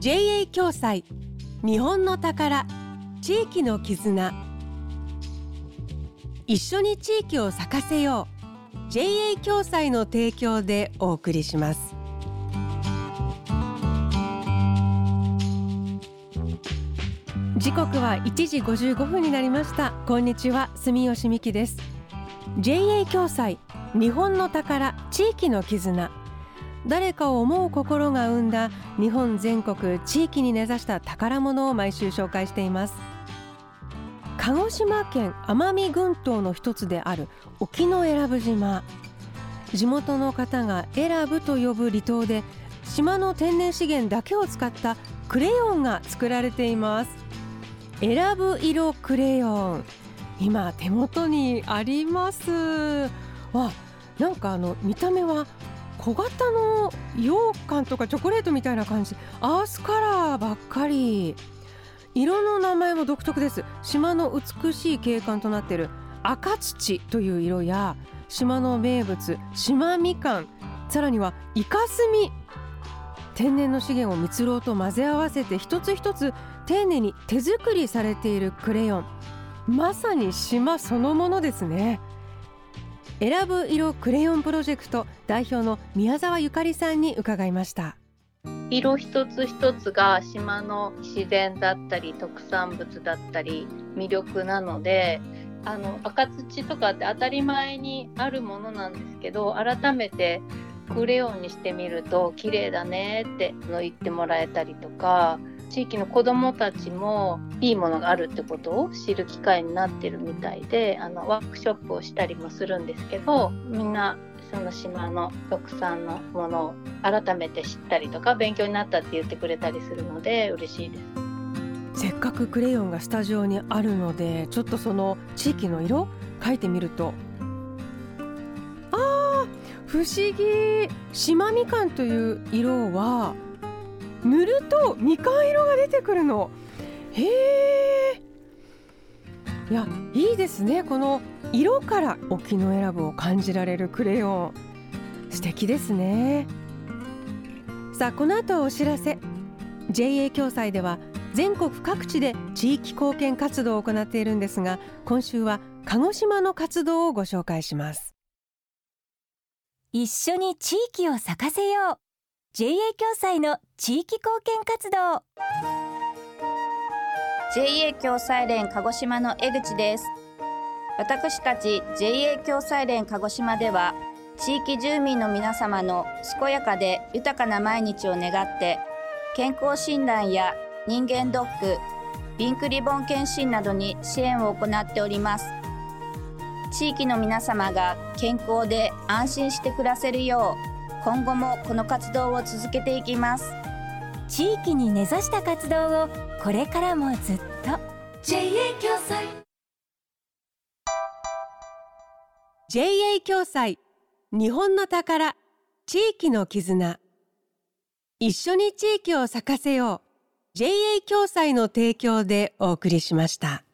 JA 共済。日本の宝。地域の絆。一緒に地域を咲かせよう。JA 共済の提供でお送りします。時刻は1時55分になりました。こんにちは。住吉美希です。JA 共済。日本の宝。地域の絆。誰かを思う心が生んだ日本全国地域に根ざした宝物を毎週紹介しています。鹿児島県奄美群島の一つである沖永良部島。地元の方が選ぶと呼ぶ離島で島の天然資源だけを使ったクレヨンが作られています。選ぶ色クレヨン。今手元にあります。わなんかあの見た目は小型の羊羹とかチョコレートみたいな感じ。アースカラーばっかり。色の名前も独特です。島の美しい景観となっている。赤土という色や島の名物。島みかん。さらにはイカスミ天然の資源を蜜ろうと混ぜ合わせて一つ一つ丁寧に手作りされているクレヨン。まさに島そのものですね。選ぶ色クレヨンプロジェクト代表の宮沢ゆかりさんに伺いました。色一つ一つが島の自然だったり特産物だったり魅力なのであの赤土とかって当たり前にあるものなんですけど改めてクレヨンにしてみると綺麗だねって言ってもらえたりとか地域の子どもたちもいいものがあるってことを知る機会になってるみたいであのワークショップをしたりもするんですけどみんなその島の特産のものを改めて知ったりとか勉強になったって言ってくれたりするので嬉しいです。せっかくクレヨンがスタジオにあるのでちょっとその地域の色描いてみるとあー不思議島みかんという色は塗るとみかん色が出てくるの。へえいやいいですね。この色から沖永良部を感じられるクレヨン。素敵ですね。さあこの後お知らせ。JA 共済では全国各地で地域貢献活動を行っているんですが今週は鹿児島の活動をご紹介します。一緒に地域を咲かせよう。JA 共済の地域貢献活動。JA 共済連鹿児島の江口です。私たち JA 共済連鹿児島では地域住民の皆様の健やかで豊かな毎日を願って健康診断や人間ドックピンクリボン検診などに支援を行っております。地域の皆様が健康で安心して暮らせるよう今後もこの活動を続けていきます。地域に根ざした活動をこれからもずっと。JA 共済。JA 共済。日本の宝。地域の絆。一緒に地域を咲かせよう。JA 共済の提供でお送りしました。